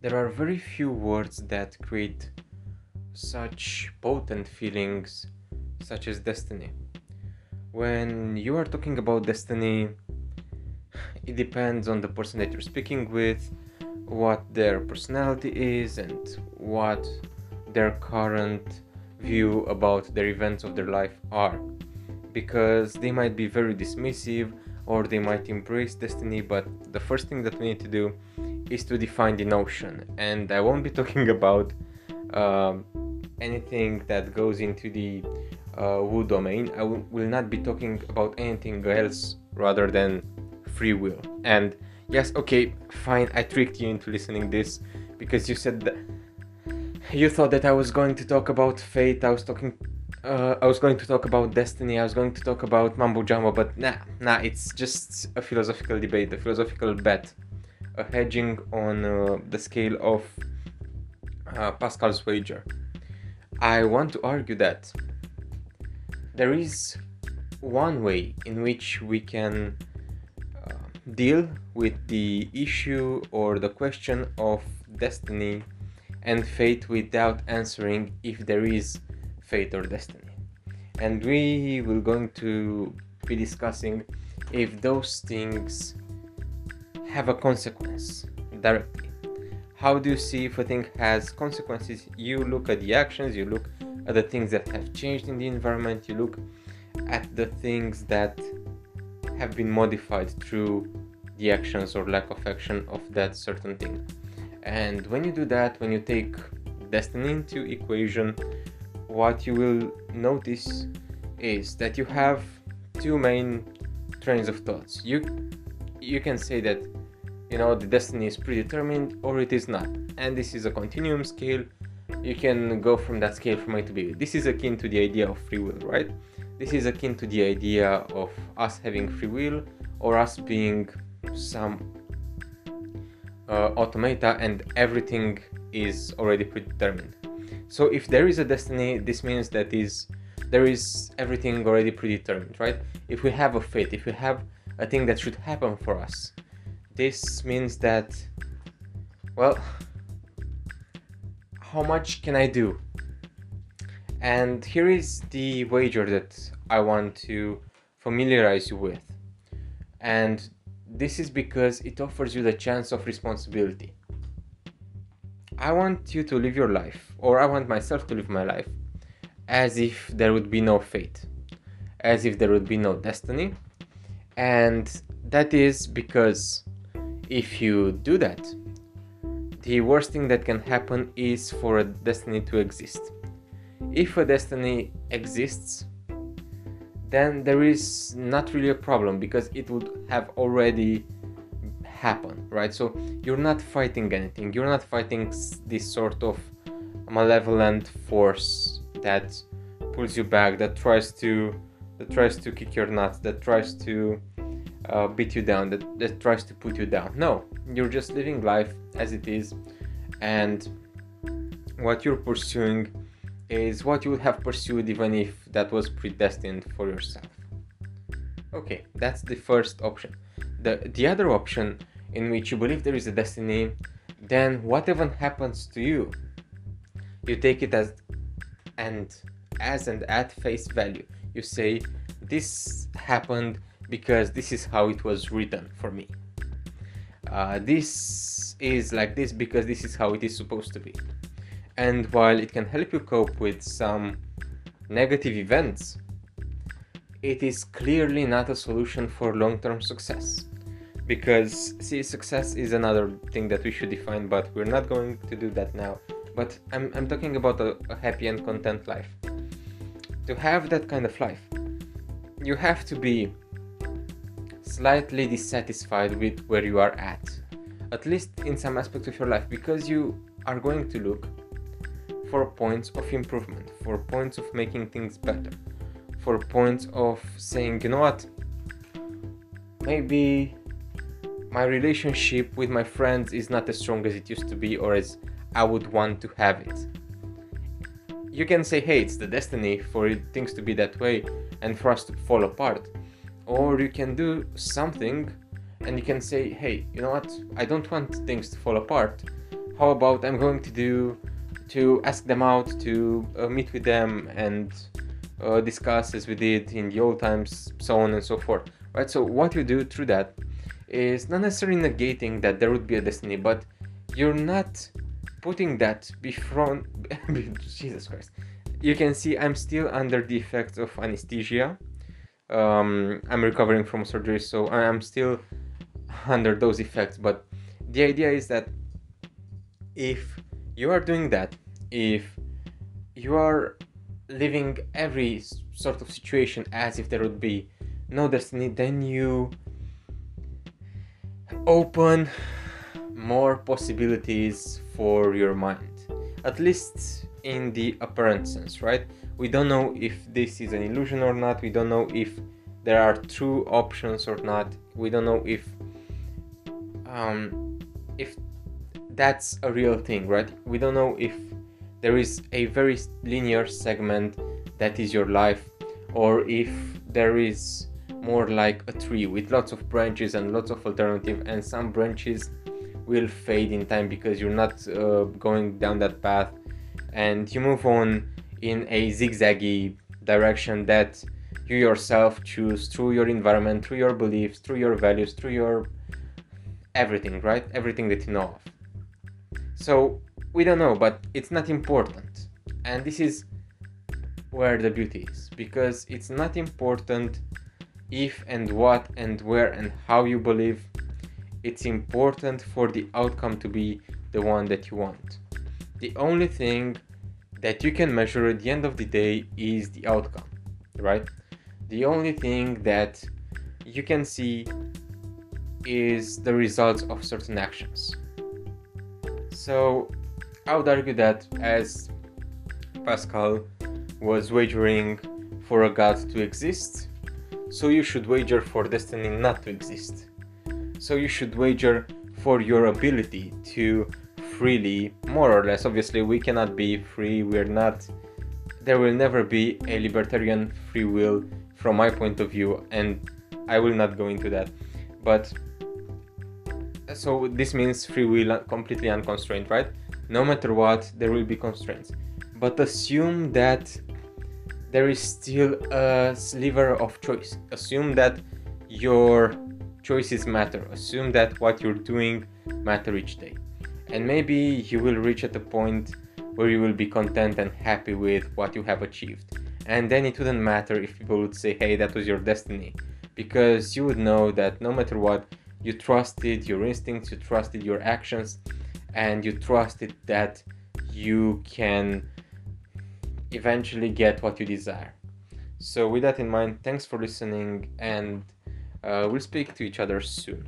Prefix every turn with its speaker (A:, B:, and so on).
A: there are very few words that create such potent feelings such as destiny. When you are talking about destiny, it depends on the person that you're speaking with, what their personality is, and what their current view about their events of their life are. Because they might be very dismissive or they might embrace destiny, but the first thing that we need to do is to define the notion. And I won't be talking about uh, anything that goes into the uh, Woo domain. I w- will not be talking about anything else rather than free will. And yes, okay, fine, I tricked you into listening this because you said that you thought that I was going to talk about fate. I was talking. Uh, I was going to talk about destiny. I was going to talk about mambo jumbo, but nah, nah. It's just a philosophical debate, a philosophical bet a hedging on uh, the scale of uh, Pascal's wager. I want to argue that there is one way in which we can uh, deal with the issue or the question of destiny and fate without answering if there is fate or destiny. And we will going to be discussing if those things have a consequence directly. How do you see if a thing has consequences? You look at the actions, you look at the things that have changed in the environment, you look at the things that have been modified through the actions or lack of action of that certain thing. And when you do that, when you take destiny into equation, what you will notice is that you have two main trains of thoughts. You you can say that you know the destiny is predetermined or it is not. And this is a continuum scale. You can go from that scale from a to b. This is akin to the idea of free will right? This is akin to the idea of us having free will or us being some uh, automata and everything is already predetermined. So if there is a destiny this means that is there is everything already predetermined right? If we have a fate if we have a thing that should happen for us this means that, well, how much can I do? And here is the wager that I want to familiarize you with. And this is because it offers you the chance of responsibility. I want you to live your life, or I want myself to live my life, as if there would be no fate, as if there would be no destiny. And that is because if you do that, the worst thing that can happen is for a destiny to exist. If a destiny exists, then there is not really a problem because it would have already happened, right? So you're not fighting anything, you're not fighting this sort of malevolent force that pulls you back, that tries to that tries to kick your nuts, that tries to uh, beat you down, that, that tries to put you down. No, you're just living life as it is, and what you're pursuing is what you would have pursued even if that was predestined for yourself. Okay, that's the first option. The, the other option in which you believe there is a destiny, then whatever happens to you, you take it as and as and at face value. You say, This happened because this is how it was written for me. Uh, this is like this because this is how it is supposed to be. And while it can help you cope with some negative events, it is clearly not a solution for long term success. Because, see, success is another thing that we should define, but we're not going to do that now. But I'm, I'm talking about a, a happy and content life. To have that kind of life, you have to be slightly dissatisfied with where you are at, at least in some aspect of your life, because you are going to look for points of improvement, for points of making things better, for points of saying, you know what, maybe my relationship with my friends is not as strong as it used to be or as I would want to have it. You can say, hey, it's the destiny for things to be that way and for us to fall apart or you can do something and you can say hey you know what i don't want things to fall apart how about I'm going to do to ask them out to uh, meet with them and uh, discuss as we did in the old times, so on and so forth. Right. So what you do through that is not necessarily negating that there would be a destiny, but you're not putting that before. Jesus Christ. You can see I'm still under the effects of anesthesia. Um, I'm recovering from surgery, so I'm still under those effects. But the idea is that if you are doing that, if you are living every sort of situation as if there would be no destiny, then you open more possibilities for your mind. At least in the apparent sense, right? We don't know if this is an illusion or not. We don't know if there are true options or not. We don't know if um, if that's a real thing, right? We don't know if there is a very linear segment that is your life or if there is more like a tree with lots of branches and lots of alternative and some branches will fade in time because you're not uh, going down that path and you move on in a zigzaggy direction that you yourself choose through your environment through your beliefs through your values through your everything right? Everything that you know of. So we don't know but it's not important. And this is where the beauty is because it's not important if and what and where and how you believe, it's important for the outcome to be the one that you want. The only thing that you can measure at the end of the day is the outcome, right? The only thing that you can see is the results of certain actions. So I would argue that as Pascal was wagering for a god to exist, so you should wager for destiny not to exist. So you should wager for your ability to freely, more or less, obviously, we cannot be free, we're not, there will never be a libertarian free will from my point of view, and I will not go into that. But so this means free will completely unconstrained, right? No matter what, there will be constraints. But assume that there is still a sliver of choice. Assume that your choices matter. Assume that what you're doing matter each day. And maybe you will reach at a point where you will be content and happy with what you have achieved. And then it wouldn't matter if people would say, hey, that was your destiny. Because you would know that no matter what, you trusted your instincts, you trusted your actions, and you trusted that you can eventually get what you desire. So, with that in mind, thanks for listening, and uh, we'll speak to each other soon.